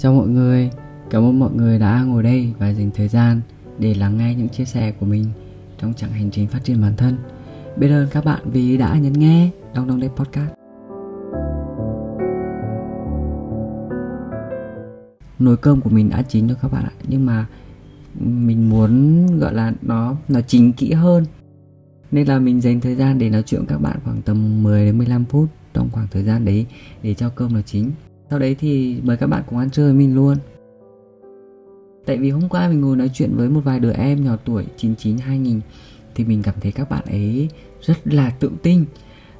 Chào mọi người, cảm ơn mọi người đã ngồi đây và dành thời gian để lắng nghe những chia sẻ của mình trong chặng hành trình phát triển bản thân. Biết ơn các bạn vì đã nhấn nghe Đong Đong Day Podcast. Nồi cơm của mình đã chín rồi các bạn ạ, nhưng mà mình muốn gọi là nó nó chín kỹ hơn nên là mình dành thời gian để nói chuyện với các bạn khoảng tầm 10 đến 15 phút trong khoảng thời gian đấy để cho cơm nó chín sau đấy thì mời các bạn cùng ăn chơi với mình luôn. Tại vì hôm qua mình ngồi nói chuyện với một vài đứa em nhỏ tuổi 99 2000 thì mình cảm thấy các bạn ấy rất là tự tin,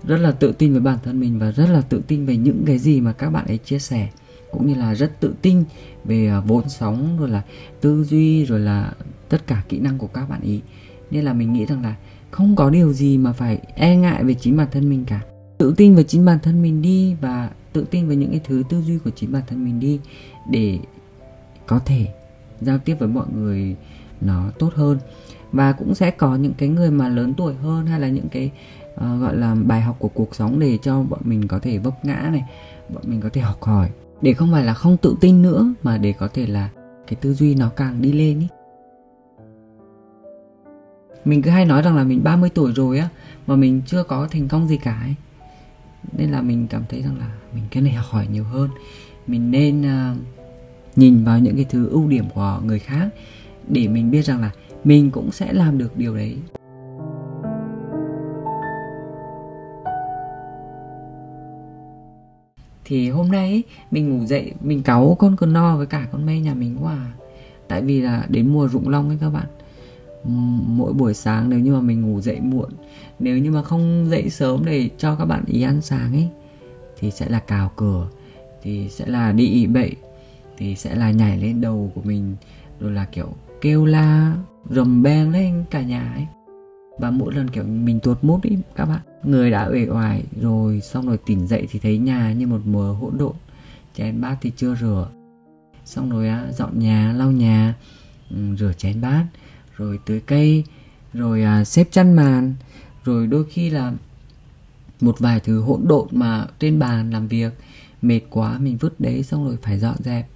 rất là tự tin với bản thân mình và rất là tự tin về những cái gì mà các bạn ấy chia sẻ, cũng như là rất tự tin về à, vốn sống, rồi là tư duy, rồi là tất cả kỹ năng của các bạn ý. Nên là mình nghĩ rằng là không có điều gì mà phải e ngại về chính bản thân mình cả. Tự tin về chính bản thân mình đi và tự tin với những cái thứ tư duy của chính bản thân mình đi để có thể giao tiếp với mọi người nó tốt hơn. Và cũng sẽ có những cái người mà lớn tuổi hơn hay là những cái uh, gọi là bài học của cuộc sống để cho bọn mình có thể vấp ngã này bọn mình có thể học hỏi. Để không phải là không tự tin nữa mà để có thể là cái tư duy nó càng đi lên ý. Mình cứ hay nói rằng là mình 30 tuổi rồi á mà mình chưa có thành công gì cả ấy nên là mình cảm thấy rằng là mình cái này học hỏi nhiều hơn. Mình nên uh, nhìn vào những cái thứ ưu điểm của người khác để mình biết rằng là mình cũng sẽ làm được điều đấy. Thì hôm nay ấy, mình ngủ dậy mình cáu con cơn no với cả con mây nhà mình quá à. tại vì là đến mùa rụng long ấy các bạn mỗi buổi sáng nếu như mà mình ngủ dậy muộn. Nếu như mà không dậy sớm để cho các bạn ý ăn sáng ấy, thì sẽ là cào cửa, thì sẽ là đi ị bậy, thì sẽ là nhảy lên đầu của mình, rồi là kiểu kêu la, rầm beng lên cả nhà ấy. Và mỗi lần kiểu mình tuột mút ý, các bạn, người đã uể oải rồi, xong rồi tỉnh dậy thì thấy nhà như một mờ hỗn độn, chén bát thì chưa rửa. Xong rồi á, dọn nhà, lau nhà ừ, rửa chén bát rồi tưới cây rồi à, xếp chăn màn rồi đôi khi là một vài thứ hỗn độn mà trên bàn làm việc mệt quá mình vứt đấy xong rồi phải dọn dẹp.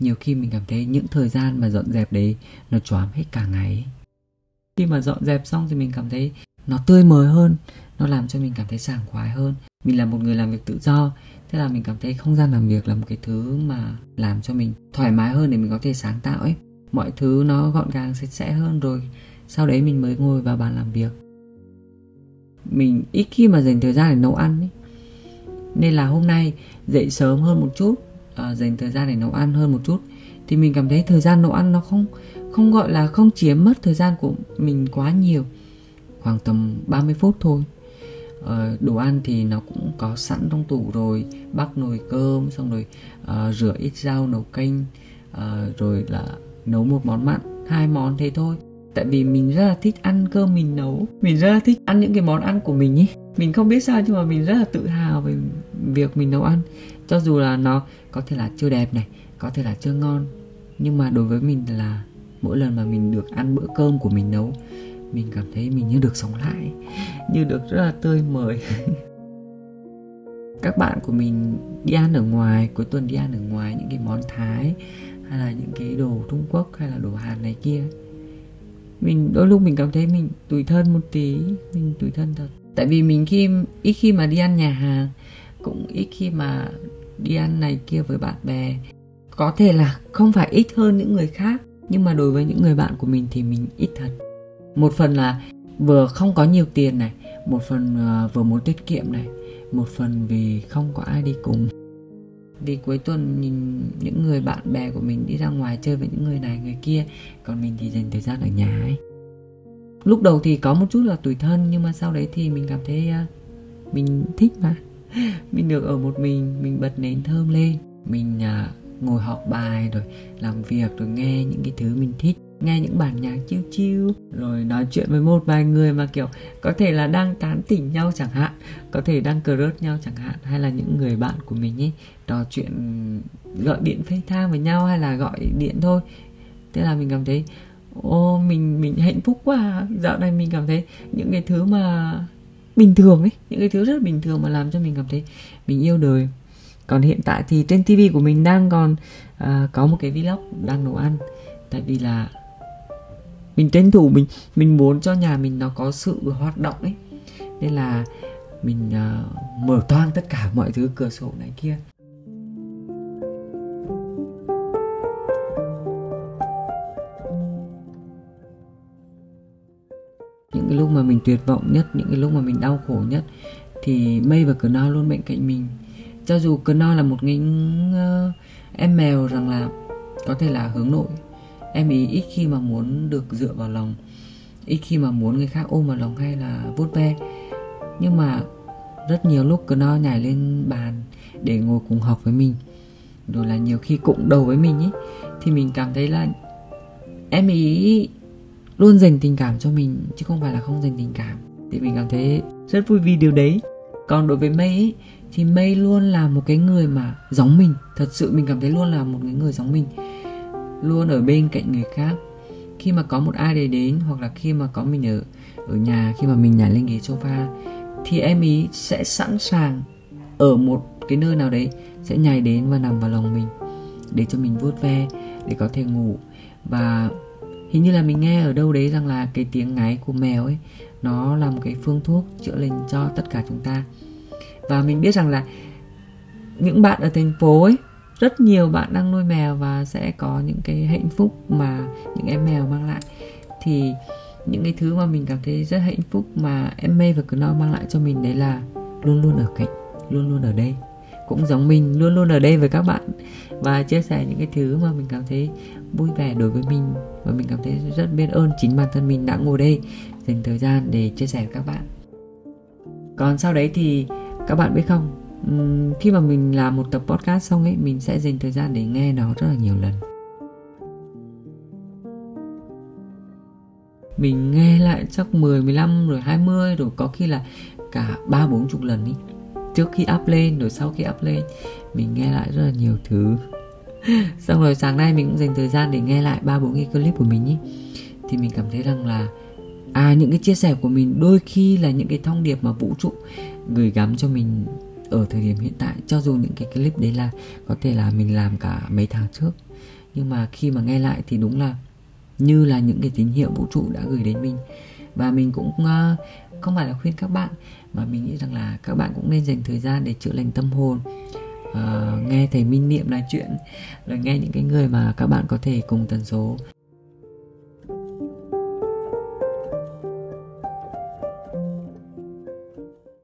Nhiều khi mình cảm thấy những thời gian mà dọn dẹp đấy nó choáng hết cả ngày. Khi mà dọn dẹp xong thì mình cảm thấy nó tươi mới hơn nó làm cho mình cảm thấy sảng khoái hơn. Mình là một người làm việc tự do thế là mình cảm thấy không gian làm việc là một cái thứ mà làm cho mình thoải mái hơn để mình có thể sáng tạo ấy mọi thứ nó gọn gàng sạch sẽ hơn rồi. Sau đấy mình mới ngồi vào bàn làm việc. Mình ít khi mà dành thời gian để nấu ăn ấy. Nên là hôm nay dậy sớm hơn một chút à, dành thời gian để nấu ăn hơn một chút thì mình cảm thấy thời gian nấu ăn nó không không gọi là không chiếm mất thời gian của mình quá nhiều. Khoảng tầm 30 phút thôi. À, đồ ăn thì nó cũng có sẵn trong tủ rồi. Bắc nồi cơm xong rồi à, rửa ít rau nấu canh à, rồi là nấu một món mặn, hai món thế thôi. Tại vì mình rất là thích ăn cơm mình nấu. Mình rất là thích ăn những cái món ăn của mình ý. Mình không biết sao nhưng mà mình rất là tự hào về việc mình nấu ăn. Cho dù là nó có thể là chưa đẹp này, có thể là chưa ngon, nhưng mà đối với mình là mỗi lần mà mình được ăn bữa cơm của mình nấu, mình cảm thấy mình như được sống lại, như được rất là tươi mới. Các bạn của mình đi ăn ở ngoài, cuối tuần đi ăn ở ngoài những cái món thái hay là những cái đồ Trung Quốc hay là đồ Hàn này kia mình, đôi lúc mình cảm thấy mình tủi thân một tí, mình tủi thân thật. Tại vì mình khi, ít khi mà đi ăn nhà hàng, cũng ít khi mà đi ăn này kia với bạn bè. Có thể là không phải ít hơn những người khác, nhưng mà đối với những người bạn của mình thì mình ít thật. Một phần là vừa không có nhiều tiền này, một phần ờ, vừa muốn tiết kiệm này, một phần vì không có ai đi cùng vì cuối tuần nhìn những người bạn bè của mình đi ra ngoài chơi với những người này người kia. Còn mình thì dành thời gian ở nhà ấy. Lúc đầu thì có một chút là tủi thân nhưng mà sau đấy thì mình cảm thấy uh, mình thích mà. Mình được ở một mình mình bật nến thơm lên. Mình uh, ngồi học bài rồi làm việc rồi nghe những cái thứ mình thích nghe những bản nhạc chiêu chiêu rồi nói chuyện với một vài người mà kiểu có thể là đang tán tỉnh nhau chẳng hạn có thể đang cờ rớt nhau chẳng hạn hay là những người bạn của mình ấy trò chuyện gọi điện FaceTime với nhau hay là gọi điện thôi. Thế là mình cảm thấy ô mình mình hạnh phúc quá dạo này mình cảm thấy những cái thứ mà bình thường ấy những cái thứ rất bình thường mà làm cho mình cảm thấy mình yêu đời. Còn hiện tại thì trên TV của mình đang còn uh, có một cái vlog đang nấu ăn tại vì là mình tranh thủ mình mình muốn cho nhà mình nó có sự hoạt động ấy. Nên là mình uh, mở toang tất cả mọi thứ cửa sổ này kia. Những cái lúc mà mình tuyệt vọng nhất những cái lúc mà mình đau khổ nhất thì mây và cờ luôn bên cạnh mình. Cho dù cờ là một cái uh, em mèo rằng là có thể là hướng nội em ý ít khi mà muốn được dựa vào lòng ít khi mà muốn người khác ôm vào lòng hay là vuốt ve. Nhưng mà rất nhiều lúc cờ nhảy lên bàn để ngồi cùng học với mình. Rồi là nhiều khi cụng đầu với mình ý thì mình cảm thấy là em ý luôn dành tình cảm cho mình chứ không phải là không dành tình cảm. Thì mình cảm thấy rất vui vì điều đấy. Còn đối với mây ý, thì mây luôn là một cái người mà giống mình. Thật sự mình cảm thấy luôn là một cái người giống mình luôn ở bên cạnh người khác. Khi mà có một ai đấy đến hoặc là khi mà có mình ở ở nhà, khi mà mình nhảy lên ghế sofa, thì em ý sẽ sẵn sàng ở một cái nơi nào đấy, sẽ nhảy đến và nằm vào lòng mình để cho mình vuốt ve, để có thể ngủ. Và hình như là mình nghe ở đâu đấy rằng là cái tiếng ngáy của mèo ấy, nó là một cái phương thuốc chữa lành cho tất cả chúng ta. Và mình biết rằng là những bạn ở thành phố ấy rất nhiều bạn đang nuôi mèo và sẽ có những cái hạnh phúc mà những em mèo mang lại. Thì những cái thứ mà mình cảm thấy rất hạnh phúc mà em mê và Knorr mang lại cho mình đấy là luôn luôn ở cạnh, luôn luôn ở đây. Cũng giống mình, luôn luôn ở đây với các bạn. Và chia sẻ những cái thứ mà mình cảm thấy vui vẻ đối với mình và mình cảm thấy rất biết ơn chính bản thân mình đã ngồi đây dành thời gian để chia sẻ với các bạn. Còn sau đấy thì các bạn biết không? Khi mà mình làm một tập podcast xong ấy mình sẽ dành thời gian để nghe nó rất là nhiều lần. Mình nghe lại chắc 10, 15 rồi 20 rồi có khi là cả ba bốn chục lần đi trước khi up lên rồi sau khi up lên mình nghe lại rất là nhiều thứ. Xong rồi sáng nay mình cũng dành thời gian để nghe lại ba bốn cái clip của mình ý thì mình cảm thấy rằng là à những cái chia sẻ của mình đôi khi là những cái thông điệp mà vũ trụ gửi gắm cho mình ở thời điểm hiện tại cho dù những cái clip đấy là có thể là mình làm cả mấy tháng trước nhưng mà khi mà nghe lại thì đúng là như là những cái tín hiệu vũ trụ đã gửi đến mình. Và mình cũng uh, không phải là khuyên các bạn mà mình nghĩ rằng là các bạn cũng nên dành thời gian để chữa lành tâm hồn uh, nghe thầy minh niệm nói chuyện rồi nghe những cái người mà các bạn có thể cùng tần số.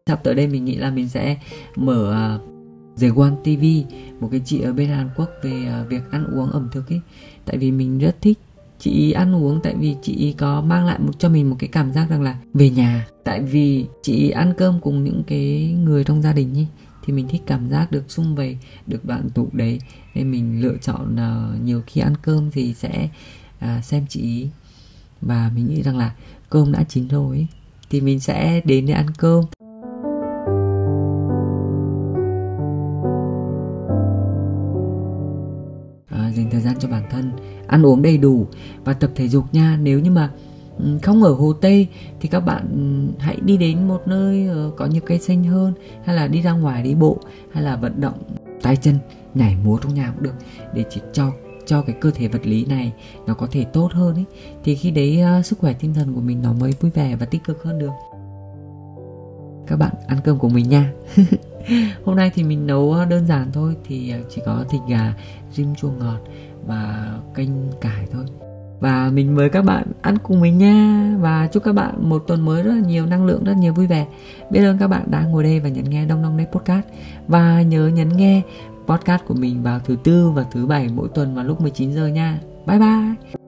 Sắp tới đây mình nghĩ là mình sẽ mở uh, The One TV một cái chị ở bên Hàn Quốc về uh, việc ăn uống ẩm thực ấy. Tại vì mình rất thích chị ăn uống tại vì chị có mang lại một cho mình một cái cảm giác rằng là về nhà. Tại vì chị ăn cơm cùng những cái người trong gia đình ấy thì mình thích cảm giác được xung vầy được bạn tụ đấy. Nên mình lựa chọn uh, nhiều khi ăn cơm thì sẽ uh, xem chị ý. Và mình nghĩ rằng là cơm đã chín rồi ấy, thì mình sẽ đến để ăn cơm. Ăn uống đầy đủ và tập thể dục nha. Nếu như mà ừ, không ở hồ tây thì các bạn ừ, hãy đi đến một nơi ờ, có nhiều cây xanh hơn hay là đi ra ngoài đi bộ hay là vận động tay chân nhảy múa trong nhà cũng được để chỉ cho cho cái cơ thể vật lý này nó có thể tốt hơn ấy. Thì khi đấy uh, sức khỏe tinh thần của mình nó mới vui vẻ và tích cực hơn được. Các bạn ăn cơm của mình nha. hôm nay thì mình nấu ờ, đơn giản thôi. Thì ờ, chỉ có thịt gà, rim chua ngọt và canh cải thôi. Và mình mời các bạn ăn cùng mình nha. Và chúc các bạn một tuần mới rất là nhiều, năng lượng rất nhiều, vui vẻ. Biết ơn các bạn đã ngồi đây và nhấn nghe đông đông đấy podcast. Và nhớ nhấn nghe podcast của mình vào thứ tư và thứ bảy mỗi tuần vào lúc 19 giờ nha. Bye bye!